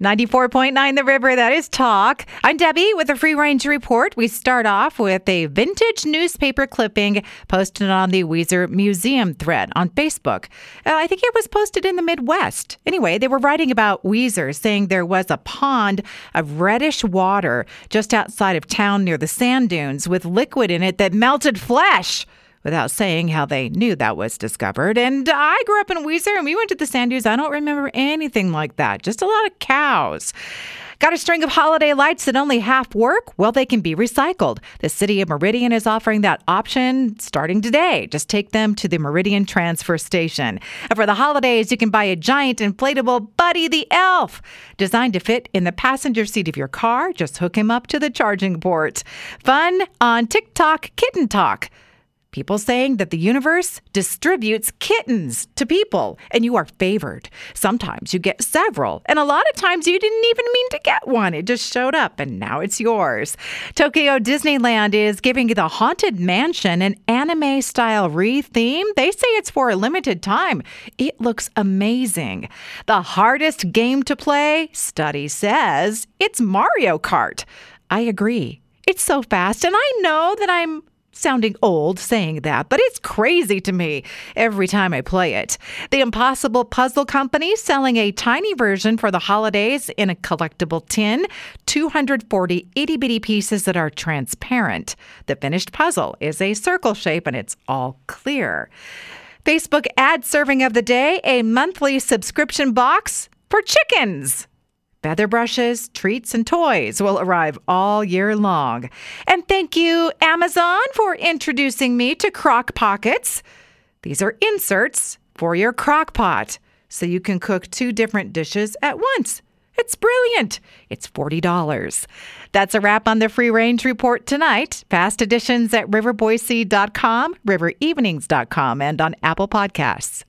94.9 The River, that is talk. I'm Debbie with a free range report. We start off with a vintage newspaper clipping posted on the Weiser Museum thread on Facebook. Uh, I think it was posted in the Midwest. Anyway, they were writing about Weiser, saying there was a pond of reddish water just outside of town near the sand dunes with liquid in it that melted flesh without saying how they knew that was discovered. And I grew up in Weiser and we went to the sand dunes. I don't remember anything like that, just a lot of cows. Got a string of holiday lights that only half work? Well, they can be recycled. The city of Meridian is offering that option starting today. Just take them to the Meridian Transfer Station. And for the holidays, you can buy a giant inflatable Buddy the Elf. Designed to fit in the passenger seat of your car, just hook him up to the charging port. Fun on TikTok Kitten Talk. People saying that the universe distributes kittens to people and you are favored. Sometimes you get several, and a lot of times you didn't even mean to get one. It just showed up and now it's yours. Tokyo Disneyland is giving the Haunted Mansion an anime style re theme. They say it's for a limited time. It looks amazing. The hardest game to play, study says, it's Mario Kart. I agree. It's so fast, and I know that I'm sounding old saying that, but it's crazy to me every time I play it. The Impossible Puzzle Company selling a tiny version for the holidays in a collectible tin, 240 itty bitty pieces that are transparent. The finished puzzle is a circle shape and it's all clear. Facebook ad serving of the day, a monthly subscription box for chickens. Feather brushes, treats, and toys will arrive all year long. And thank you, Amazon, for introducing me to crock pockets. These are inserts for your crock pot, so you can cook two different dishes at once. It's brilliant. It's $40. That's a wrap on the Free Range Report tonight. Fast editions at riverboise.com, riverevenings.com, and on Apple Podcasts.